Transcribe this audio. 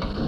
Mm-hmm.